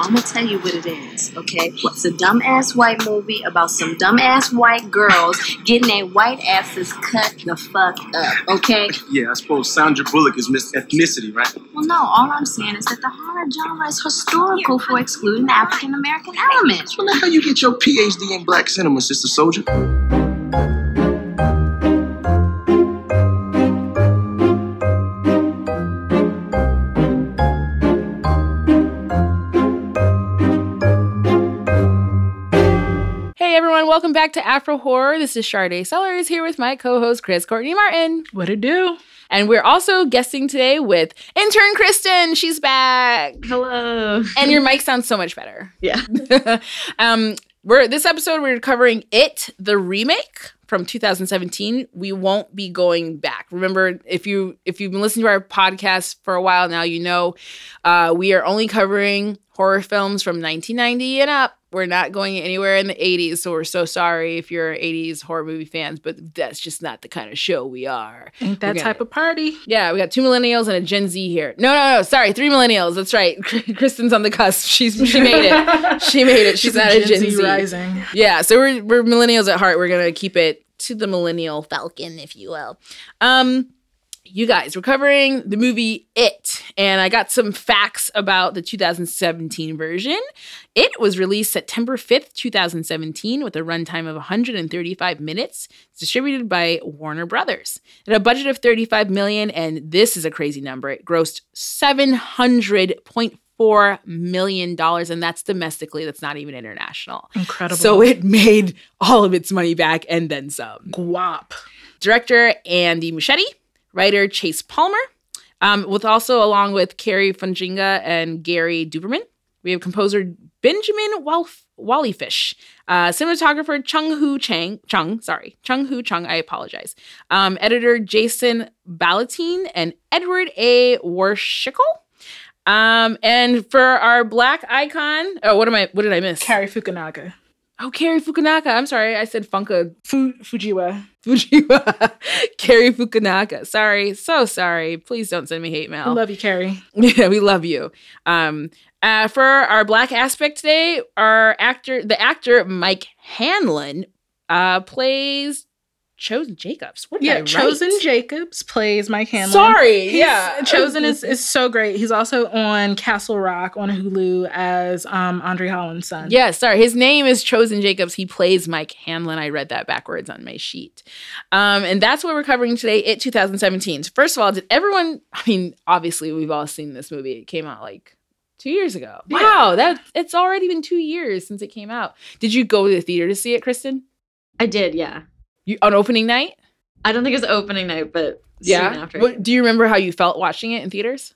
I'm gonna tell you what it is, okay? It's a dumbass white movie about some dumbass white girls getting their white asses cut the fuck up, okay? Yeah, I suppose Sandra Bullock is Miss Ethnicity, right? Well, no, all I'm saying is that the horror genre is historical for excluding African American element. Well, how you get your PhD in black cinema, Sister Soldier? Welcome back to Afro Horror. This is Sade Sellers here with my co-host Chris Courtney Martin. What it do? And we're also guesting today with intern Kristen. She's back. Hello. And your mic sounds so much better. Yeah. um, we're this episode we're covering It, the remake from 2017. We won't be going back. Remember, if you if you've been listening to our podcast for a while now, you know uh, we are only covering horror films from 1990 and up. We're not going anywhere in the 80s, so we're so sorry if you're 80s horror movie fans, but that's just not the kind of show we are. Ain't that We're type of party. Yeah, we got two millennials and a Gen Z here. No, no, no, sorry, three millennials. That's right. Kristen's on the cusp. She's she made it. She made it. She's, She's not a Gen Z. Z rising. Yeah, so we're we're millennials at heart. We're gonna keep it to the millennial falcon, if you will. Um, you guys, we're covering the movie It, and I got some facts about the 2017 version. It was released September 5th, 2017, with a runtime of 135 minutes. It's distributed by Warner Brothers. It had a budget of 35 million, and this is a crazy number. It grossed 700.4 million dollars, and that's domestically. That's not even international. Incredible. So it made all of its money back and then some. guap. Director Andy Muschietti, writer Chase Palmer, um, with also along with Cary Funginga and Gary Dauberman. We have composer Benjamin Walf- Wallyfish, uh, cinematographer Chung Hu Chang, Chung, sorry, Chung Hu Chung, I apologize. Um, editor Jason Ballantine and Edward A. Warshickle. Um, and for our black icon, oh, what am I? What did I miss? Cary Fukunaga. Oh, Cary Fukunaga. I'm sorry, I said Funka Fu- Fujiwa. Fujiwa. Cary Fukunaga. Sorry, so sorry. Please don't send me hate mail. I love you, Cary. yeah, we love you. Um, uh, for our black aspect today, our actor, the actor Mike Hanlon, uh, plays Chosen Jacobs. What did I Yeah, write? Chosen Jacobs plays Mike Hanlon. Sorry, He's- yeah, Chosen is, is so great. He's also on Castle Rock on Hulu as um, Andre Holland's son. Yeah, sorry. His name is Chosen Jacobs. He plays Mike Hanlon. I read that backwards on my sheet. Um, and that's what we're covering today, It 2017. So first of all, did everyone, I mean, obviously we've all seen this movie. It came out like two years ago. Yeah. Wow, that it's already been two years since it came out. Did you go to the theater to see it, Kristen? I did, yeah. You on opening night? I don't think it was opening night, but soon after. What, do you remember how you felt watching it in theaters?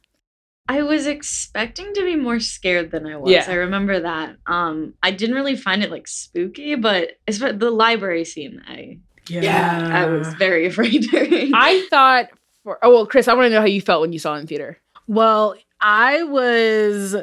I was expecting to be more scared than I was. Yeah. I remember that. Um, I didn't really find it like spooky, but it's the library scene. I Yeah. I was very afraid during. I thought for oh well, Chris, I want to know how you felt when you saw it in theater. Well, I was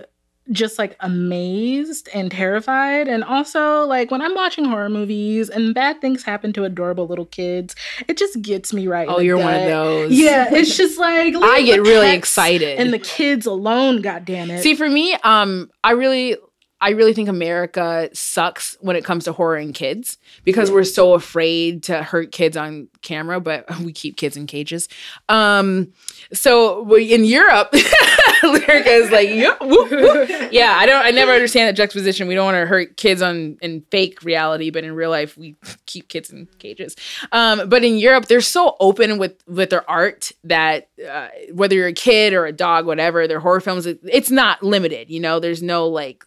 just like amazed and terrified. And also, like when I'm watching horror movies and bad things happen to adorable little kids, it just gets me right. Oh, you're one of those. Yeah, it's just like I get really excited. And the kids alone, God damn it. See, for me, um, I really, I really think America sucks when it comes to horror and kids because we're so afraid to hurt kids on camera, but we keep kids in cages. Um, so we, in Europe, Lyrica is like, yeah, yeah. I don't, I never understand that juxtaposition. We don't want to hurt kids on in fake reality, but in real life, we keep kids in cages. Um, but in Europe, they're so open with with their art that uh, whether you're a kid or a dog, whatever, their horror films, it- it's not limited. You know, there's no like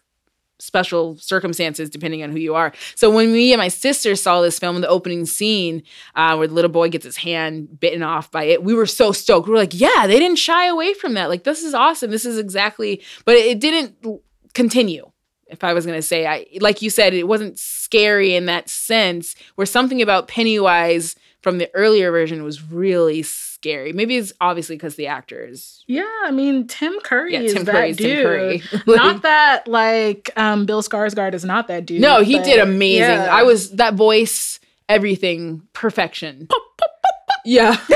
special circumstances depending on who you are. So when me and my sister saw this film, in the opening scene uh, where the little boy gets his hand bitten off by it, we were so stoked. We were like, yeah, they didn't shy away from that. Like this is awesome. This is exactly, but it didn't continue. If I was gonna say, I like you said, it wasn't scary in that sense. Where something about Pennywise from the earlier version was really scary. Maybe it's obviously because the actors. yeah, I mean Tim Curry Yeah, is Tim that Curry is dude. Tim Curry. not that like um Bill Skarsgård is not that dude. No, he but did amazing. yeah. I was that voice, everything, perfection. yeah.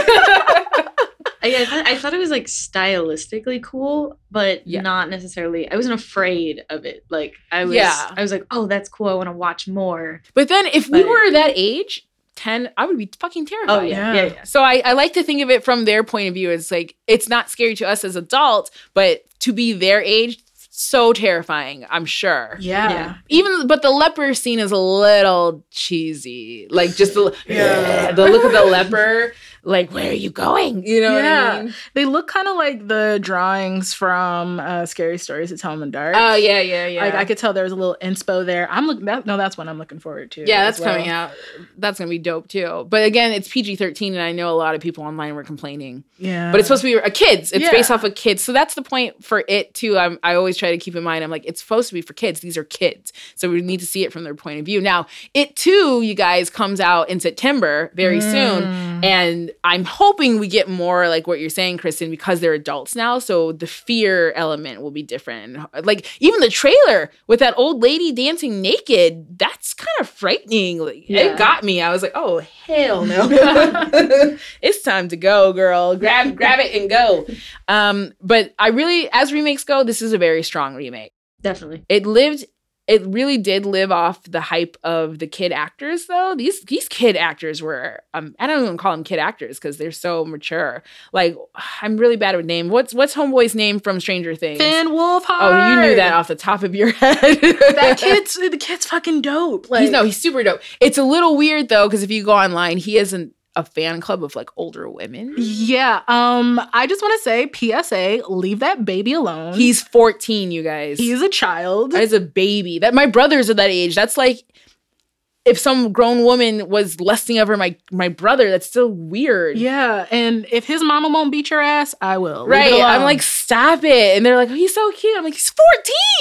I, I, thought, I thought it was like stylistically cool, but Yeah. not necessarily. I wasn't afraid of it. Like I was. Yeah. I was like, oh, that's cool. I want to watch more. But then if we were that age, 10, I would be fucking terrified. Oh yeah, Yeah. yeah, yeah. So I, I like to think of it from their point of view. It's like it's not scary to us as adults, but to be their age, so terrifying, I'm sure. Yeah. Yeah. Even but the leper scene is a little cheesy. Like just the Yeah. the look of the leper, like where are you going? You know what Yeah. I mean? They look kind of like the drawings from uh, Scary Stories to Tell in the Dark. Oh yeah, yeah, yeah. Like I could tell there was a little inspo there. I'm looking. That, no, that's one I'm looking forward to. yeah, that's well. coming out. That's gonna be dope too. But again, it's PG thirteen, and I know a lot of people online were complaining. Yeah, But it's supposed to be a kids. It's Yeah. based off of kids, so that's the point for it too. I'm, I always try to keep in mind. I'm like, it's supposed to be for kids. These are kids, so we need to see it from their point of view. Now, it too, you guys, comes out in September very soon, Mm. and I'm hoping we get more like what you're saying, Kristen, because they're adults now. So the fear element will be different. Like even the trailer with that old lady dancing naked, that's kind of frightening. Like, Yeah. It got me. I was like, oh hell no, it's time to go, girl. Grab grab it and go. Um, but I really, as remakes go, this is a very strong remake Definitely. it lived it really did live off the hype of the kid actors though. These these kid actors were um i don't even call them kid actors because they're so mature. Like i'm really bad with name. What's what's homeboy's name from stranger things? Finn Wolfhard. oh you knew that off the top of your head. That kid's the kid's fucking dope. Like he's no he's super dope. It's a little weird though because if you go online he isn't a fan club of like older women Yeah. Um. I just want to say, PSA, leave that baby alone. he's 14 you guys he's a child. as a baby. That my brothers are that age. That's like if some grown woman was lusting over my my brother. That's still weird. yeah. And if his mama won't beat your ass, I will. Right. I'm like, stop it. And they're like, oh, he's so cute. I'm like, he's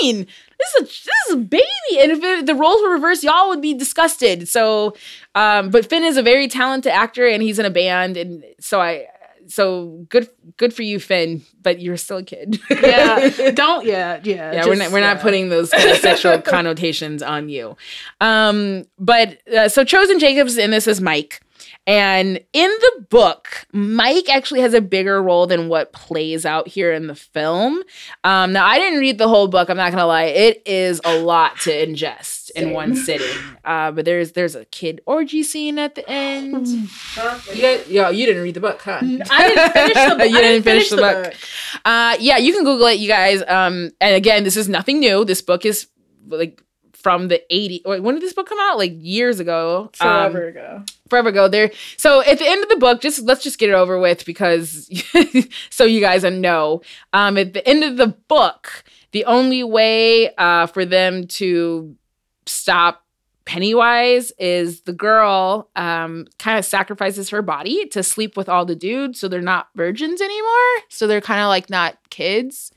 14. This is a this is a baby. And if it, the roles were reversed, y'all would be disgusted. So, um, but Finn is a very talented actor, and he's in a band, and so I. So good, good for you, Finn. But you're still a kid. yeah. Don't. Yeah. Yeah. yeah, we're not we're not putting those kind of sexual connotations on you. Um, but uh, so chosen Jacobs in this is Mike. And in the book, Mike actually has a bigger role than what plays out here in the film. Um, now, I didn't read the whole book. I'm not gonna lie; it is a lot to ingest in one sitting. Uh, but there's there's a kid orgy scene at the end. You got, yo, you didn't read the book, huh? I didn't finish the book. You I didn't finish the book. Uh, yeah, you can Google it, you guys. Um, and again, this is nothing new. This book is like from the 80s. Wait, when did this book come out? Like years ago. Um, Forever ago. forever ago. There. So at the end of the book, just let's just get it over with because so you guys know. Um, at the end of the book, the only way uh, for them to stop Pennywise is the girl um, kind of sacrifices her body to sleep with all the dudes, so they're not virgins anymore. So they're kind of like not kids.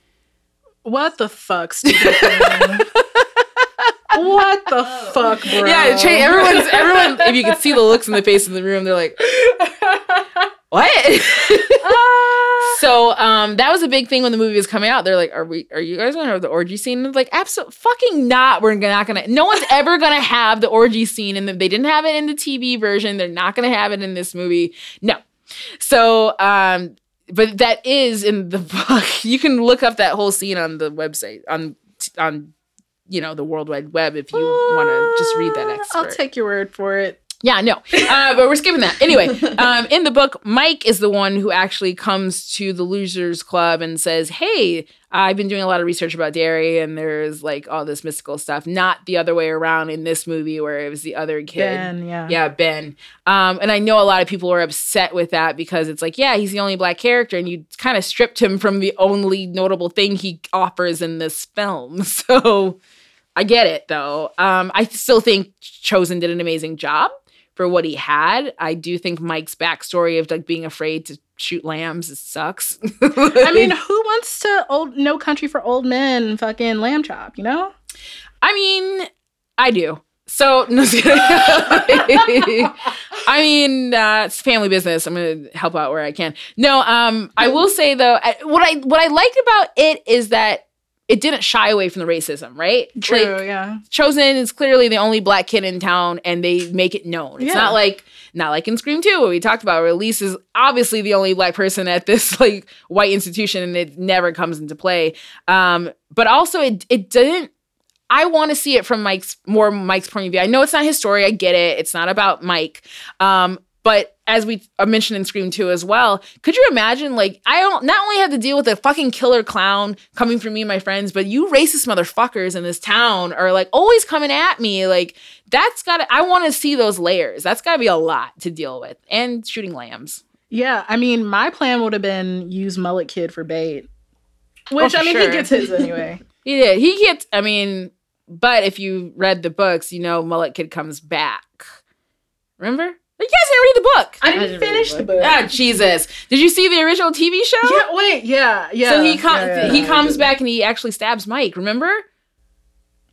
What the fuck? What the fuck, bro? Yeah, cha- everyone's everyone. If you could see the looks in the face in the room, they're like, "What?" Ah. so um, that was a big thing when the movie was coming out. They're like, "Are we? Are you guys gonna have the orgy scene?" And it's like, absolutely fucking not. We're not gonna. No one's ever gonna have the orgy scene, and they didn't have it in the TV version. They're not gonna have it in this movie. No. So um, but that is in the book. You can look up that whole scene on the website on on you know the World Wide Web if you want to just read that excerpt. I'll take your word for it. Yeah, no. Uh, but we're skipping that. Anyway, um, in the book, Mike is the one who actually comes to the Losers Club and says, Hey, I've been doing a lot of research about Derry and there's like all this mystical stuff. Not the other way around in this movie where it was the other kid. Ben, yeah. Yeah, Ben. Um, and I know a lot of people are upset with that because it's like, yeah, he's the only black character, and you kind of stripped him from the only notable thing he offers in this film. So I get it though. Um, I still think Chosen did an amazing job for what he had. I do think Mike's backstory of like being afraid to shoot lambs it sucks. I mean, who wants to old no country for old men fucking lamb chop, you know? I mean, I do. So, no, I mean, uh, it's family business. I'm gonna help out where I can. No, um, I will say though, I, what I what I liked about it is that it didn't shy away from the racism, right? True, Like, yeah. Chosen is clearly the only black kid in town, and they make it known. It's Yeah. not like not like in Scream 2, what we talked about, where Elise is obviously the only black person at this like white institution, and it never comes into play. Um, but also, it it didn't. I want to see it from Mike's more Mike's point of view. I know it's not his story. I get it. It's not about Mike. Um, but as we mentioned in Scream 2 as well, could you imagine like I don't not only have to deal with a fucking killer clown coming for me and my friends, but you racist motherfuckers in this town are like always coming at me. Like that's gotta I want to see those layers. That's gotta be a lot to deal with. And shooting lambs. Yeah, I mean, my plan would have been use Mullet Kid for bait. Which Oh, for I mean, sure. he gets his anyway. He did. He gets I mean, but if you read the books, you know Mullet Kid comes back. Remember? You guys didn't the book. I didn't didn't read finish the book. Ah, Jesus. Did you see the original TV show? Yeah, wait, yeah, yeah. so he com- yeah, yeah, he yeah. comes back and he actually stabs Mike. Remember?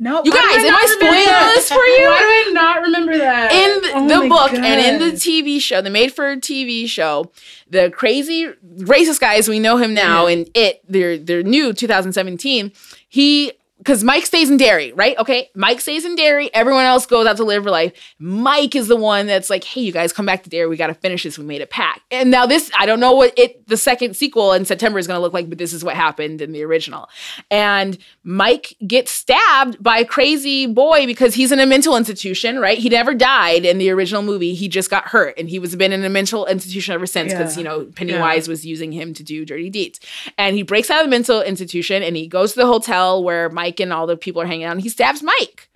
No, You guys, am I spoiling this for you? Why do I not remember that? In the, Oh the book and in the TV show, the made for TV show, the crazy racist guy as we know him now in it, their their new 2017, he because Mike stays in Derry, right? Okay, Mike stays in Derry. Everyone else goes out to live for life. Mike is the one that's like, "Hey, you guys, come back to Derry. We got to finish this. We made a pact." And now this, I don't know what it the second sequel in September is going to look like, but this is what happened in the original. And Mike gets stabbed by a crazy boy because he's in a mental institution, right? He never died in the original movie. He just got hurt, and he was been in a mental institution ever since because Yeah. you know Pennywise was using him to do dirty deeds. And he breaks out of the mental institution and he goes to the hotel where Mike and all the people are hanging out. And he stabs Mike.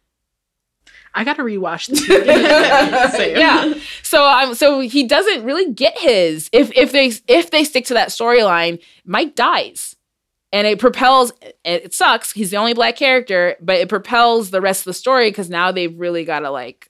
I gotta rewatch this. yeah. So um, so he doesn't really get his. If if they if they stick to that storyline, Mike dies. And it propels it sucks. He's the only black character, but it propels the rest of the story because now they've really got to like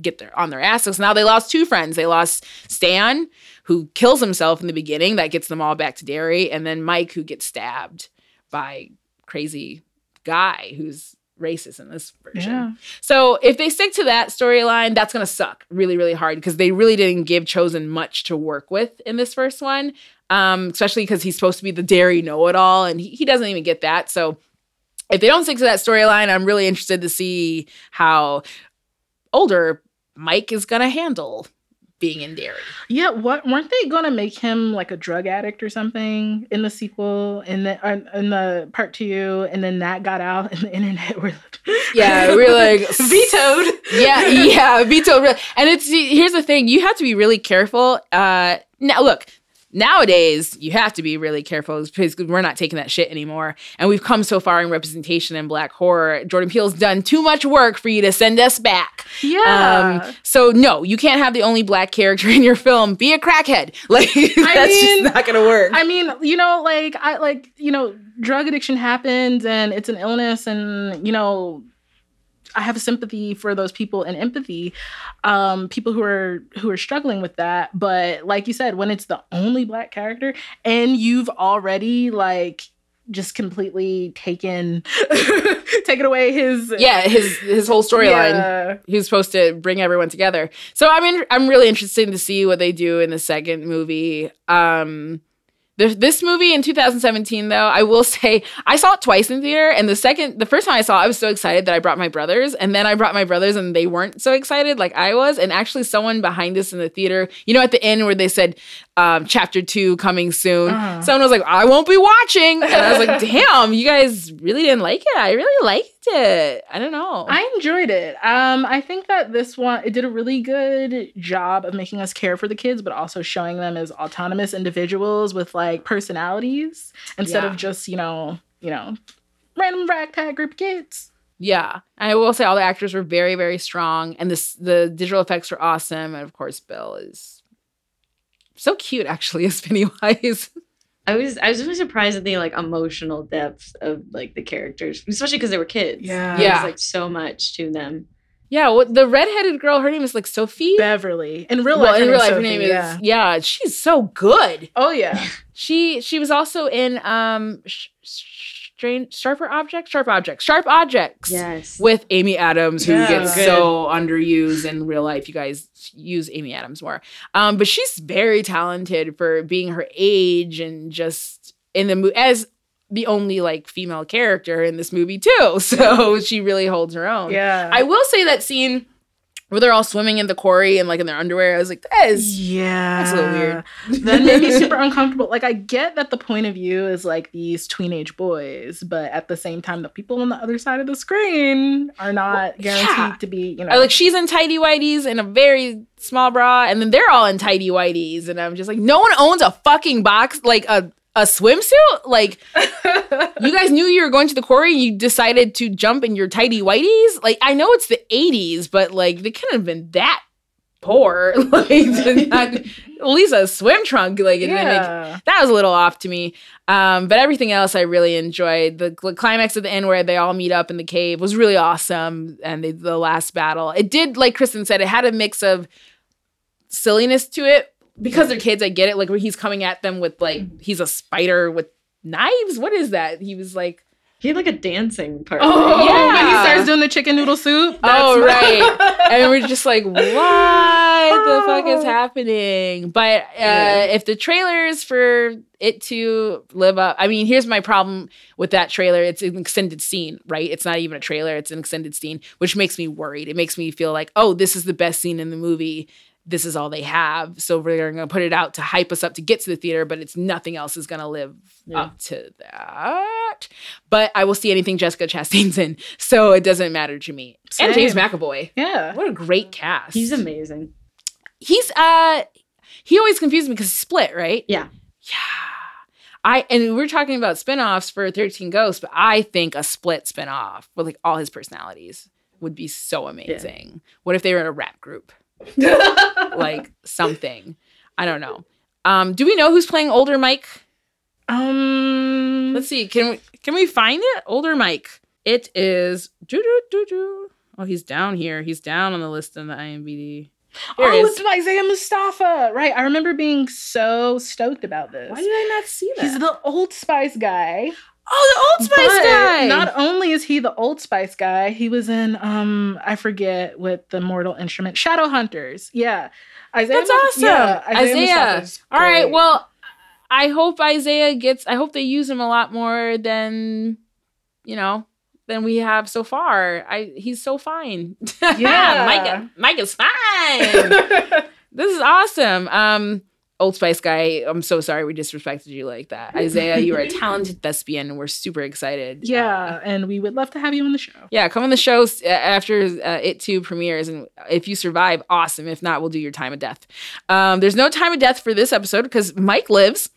get their on their asses. Now they lost two friends. They lost Stan, who kills himself in the beginning, that gets them all back to Derry, and then Mike, who gets stabbed by crazy guy who's racist in this version. Yeah. So if they stick to that storyline, that's gonna suck really, really hard because they really didn't give Chosen much to work with in this first one. Um, especially because he's supposed to be the Derry know-it-all, and he, he doesn't even get that. So if they don't stick to that storyline, I'm really interested to see how older Mike is gonna handle being in Derry. Yeah, what weren't they gonna make him like a drug addict or something in the sequel in the uh, in the part two, and then that got out and the internet were Yeah, we're like vetoed. yeah, yeah, veto. And it's here's the thing: you have to be really careful. Uh, now, look, nowadays you have to be really careful because we're not taking that shit anymore, and we've come so far in representation in black horror. Jordan Peele's done too much work for you to send us back. Yeah. Um, so no, you can't have the only black character in your film be a crackhead. Like that's mean, just not gonna work. I mean, you know, like I like, you know, drug addiction happens and it's an illness and, you know, I have sympathy for those people and empathy, um, people who are who are struggling with that. But like you said, when it's the only black character and you've already like just completely taken taken away his yeah, his his whole storyline. Yeah. who's supposed to bring everyone together. So i mean I'm really interested to see what they do in the second movie. Um, this movie in 2017, though, I will say I saw it twice in theater, and the second, the first time I saw, it, I was so excited that I brought my brothers, and then I brought my brothers, and they weren't so excited like I was. And actually, someone behind us in the theater, you know, at the end where they said um, chapter two coming soon, Uh-huh. someone was like, "I won't be watching," and I was like, "Damn, you guys really didn't like it. I really like it. I don't know." I enjoyed it. Um, I think that this one it did a really good job of making us care for the kids, but also showing them as autonomous individuals with like personalities instead Yeah. of just you know you know random ragtag group of kids. Yeah, I will say all the actors were very, very strong, and this the digital effects were awesome, and of course, Bill is so cute actually as Pennywise. I was I was really surprised at the like emotional depth of like the characters, especially because they were kids. Yeah. Yeah. was like so much to them. yeah, what the redheaded girl? Her name is like Sophie. Beverly in real well, life. in her real life, name's her name Sophie, is yeah. She's so good. Oh yeah. She she was also in um sh- sh- strange sharper objects, sharp objects, sharp objects. Yes. with Amy Adams, who Yeah. gets Good. so underused in real life. You guys use Amy Adams more. Um, but she's very talented for being her age and just in the movie as the only like female character in this movie too. So she really holds her own. Yeah. I will say that scene where they're all swimming in the quarry and like in their underwear, I was like, that is yeah. that's a little weird. that made me super uncomfortable. Like I get that the point of view is like these teenage boys, but at the same time, the people on the other side of the screen are not guaranteed yeah. to be, you know. Like she's in tidy whities and a very small bra, and then they're all in tidy whities, and I'm just like, no one owns a fucking box like a a swimsuit. Like you guys knew you were going to the quarry, you decided to jump in your tidy whities. Like I know it's the '80s, but like they couldn't have been that poor. like not, at least a swim trunk. Like make that was a little off to me. Um, but everything else I really enjoyed. The, cl- climax at the end where they all meet up in the cave was really awesome. And they, the last battle, it did, like Kristen said, it had a mix of silliness to it because they're kids. I get it. Like where he's coming at them with like he's a spider with knives. What is that? He was like, He had like a dancing part. Oh, Yeah. when he starts doing the chicken noodle soup. oh right, and we're just like, what the fuck is happening? But uh, Yeah. if the trailers for it to live up, I mean, here's my problem with that trailer. It's an extended scene, right? It's not even a trailer; it's an extended scene, which makes me worried. It makes me feel like, oh, this is the best scene in the movie. This is all they have, so we're going to put it out to hype us up to get to the theater. But it's nothing else is going to live Yeah. up to that. But I will see anything Jessica Chastain's in, so it doesn't matter to me. And James Same. McAvoy. Yeah. What a great cast. He's amazing. He's uh he always confused me because split, right? Yeah. Yeah. I and we're talking about spin-offs for 13 Ghosts, but I think a split spin-off with like all his personalities would be so amazing. What if they were in a rap group? like something. I don't know. Um, do we know who's playing older Mike? Um. Let's see. Can we can we find it? Older Mike. It is doo doo doo doo. Oh, he's down here. He's down on the list in the IMDb. Here oh, it's Isaiah Mustafa. Right. I remember being so stoked about this. Why did I not see that? He's the Old Spice guy. Oh, the Old Spice But guy. Not only is he the Old Spice guy, he was in um I forget with the Mortal Instrument Shadow Hunters. Yeah, Isaiah. That's Mus- awesome. Yeah, Isaiah. Mustafa's All right. Well, I hope Isaiah gets. I hope they use him a lot more than, you know, than we have so far. I he's so fine. Yeah. Mike. Mike is fine. this is awesome. Um, Old Spice guy. I'm so sorry we disrespected you like that, Isaiah. You are a talented thespian, and we're super excited. Uh, yeah, and we would love to have you on the show. yeah, come on the show after uh, it too premieres, and if you survive, awesome. If not, we'll do your time of death. Um, there's no time of death for this episode because Mike lives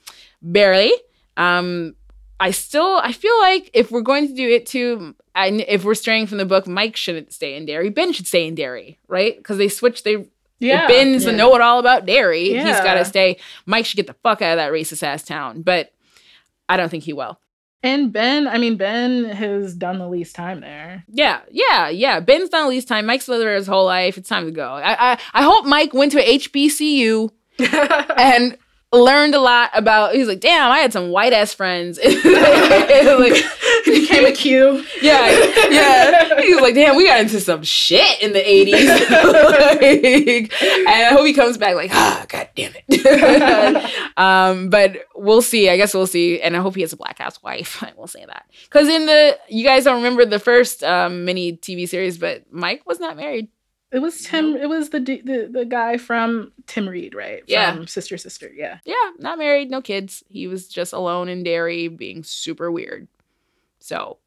barely. Um, I still I feel like if we're going to do it too, and if we're straying from the book, Mike shouldn't stay in Derry. Ben should stay in Derry, right? Because they switched. They Yeah, Ben's the know it all about Derry. He's got to stay. Mike should get the fuck out of that racist ass town, but I don't think he will. and Ben. I mean, Ben has done the least time there. Yeah, yeah, yeah. Ben's done the least time. Mike's lived there his whole life. It's time to go. I, I, I hope Mike went to HBCU and learned a lot about. He's like, damn, I had some white ass friends. like, he became a Q. yeah, yeah. He was like, damn, we got into some shit in the 80s. Like, and I hope he comes back like, ah, god damn it. um, but we'll see. I guess we'll see. And I hope he has a black ass wife. I will say that. Because in the, you guys don't remember the first um, mini TV series, but Mike was not married. It was Tim. It was the the the guy from Tim Reid, right? Yeah. From Sister Sister. Yeah. Yeah, not married, no kids. He was just alone in Derry being super weird. So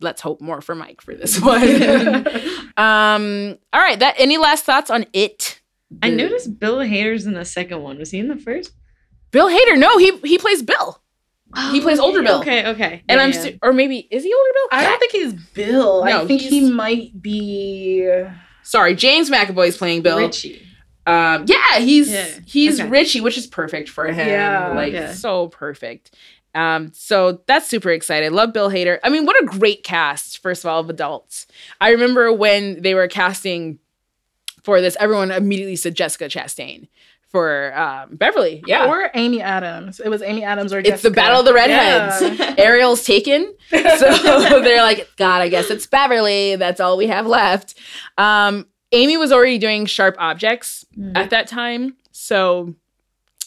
let's hope more for Mike for this one. um, all right. That any last thoughts on it? I noticed Bill Hader's in the second one. Was he in the first? Bill Hader. No, he he plays Bill. He plays older Bill. Okay, okay. And Yeah, I'm yeah. or maybe is he older Bill? I don't think he's Bill. No, I think he might be. Sorry, James McAvoy's playing Bill. Richie. Um, yeah, he's Yeah, he's okay. Richie, which is perfect for him. Yeah, like so perfect. Um, so that's super excited. Love Bill Hader. I mean, what a great cast, first of all, of adults. I remember when they were casting for this, everyone immediately said Jessica Chastain for um, Beverly. Yeah. Or Amy Adams. It was Amy Adams or it's Jessica. the Battle of the Redheads. Yeah. Ariel's taken. So they're like, God, I guess it's Beverly. That's all we have left. Um, Amy was already doing sharp objects Mm. at that time. So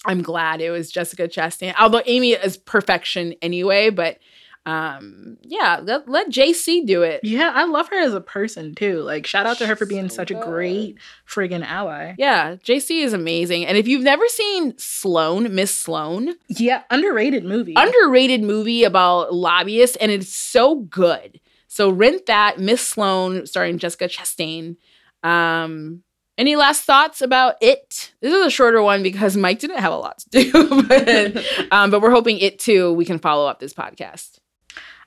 I'm glad it was Jessica Chastain. Although Amy is perfection anyway, but um yeah, let, let JC do it. Yeah, I love her as a person too. Like shout out to her for being So such a great friggin' ally. Yeah, JC is amazing. And if you've never seen Sloane, Miss Sloane, Yeah, underrated movie. underrated movie about lobbyists, and it's so good. So rent that, Miss Sloane, starring Jessica Chastain. Um, any last thoughts about it? This is a shorter one because Mike didn't have a lot to do, but, um, but we're hoping it too. We can follow up this podcast.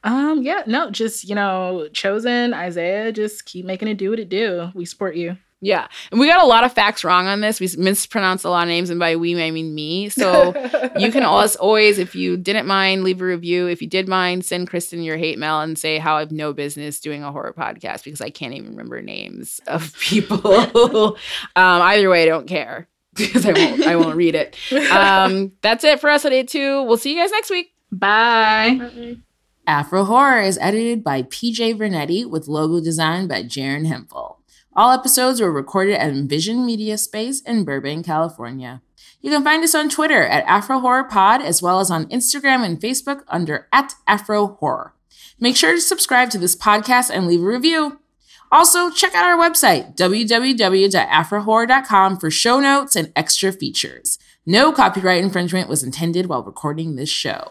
Um, yeah, no, just you know, chosen Isaiah, just keep making it do what it do. We support you. Yeah, and we got a lot of facts wrong on this. We mispronounced a lot of names, and by we I mean me. So you can always, always, if you didn't mind, leave a review. If you did mind, send Kristen your hate mail and say how I've no business doing a horror podcast because I can't even remember names of people. um, either way, I don't care because I won't. I won't read it. Um, that's it for us at eight two. We'll see you guys next week. Bye. Afro Horror is edited by PJ Vernetti with logo design by Jaron Hempel. All episodes were recorded at Envision Media Space in Burbank, California. You can find us on Twitter at Afro Horror Pod as well as on Instagram and Facebook under at Afro Horror. Make sure to subscribe to this podcast and leave a review. Also, check out our website, www.afrohorror.com, for show notes and extra features. No copyright infringement was intended while recording this show.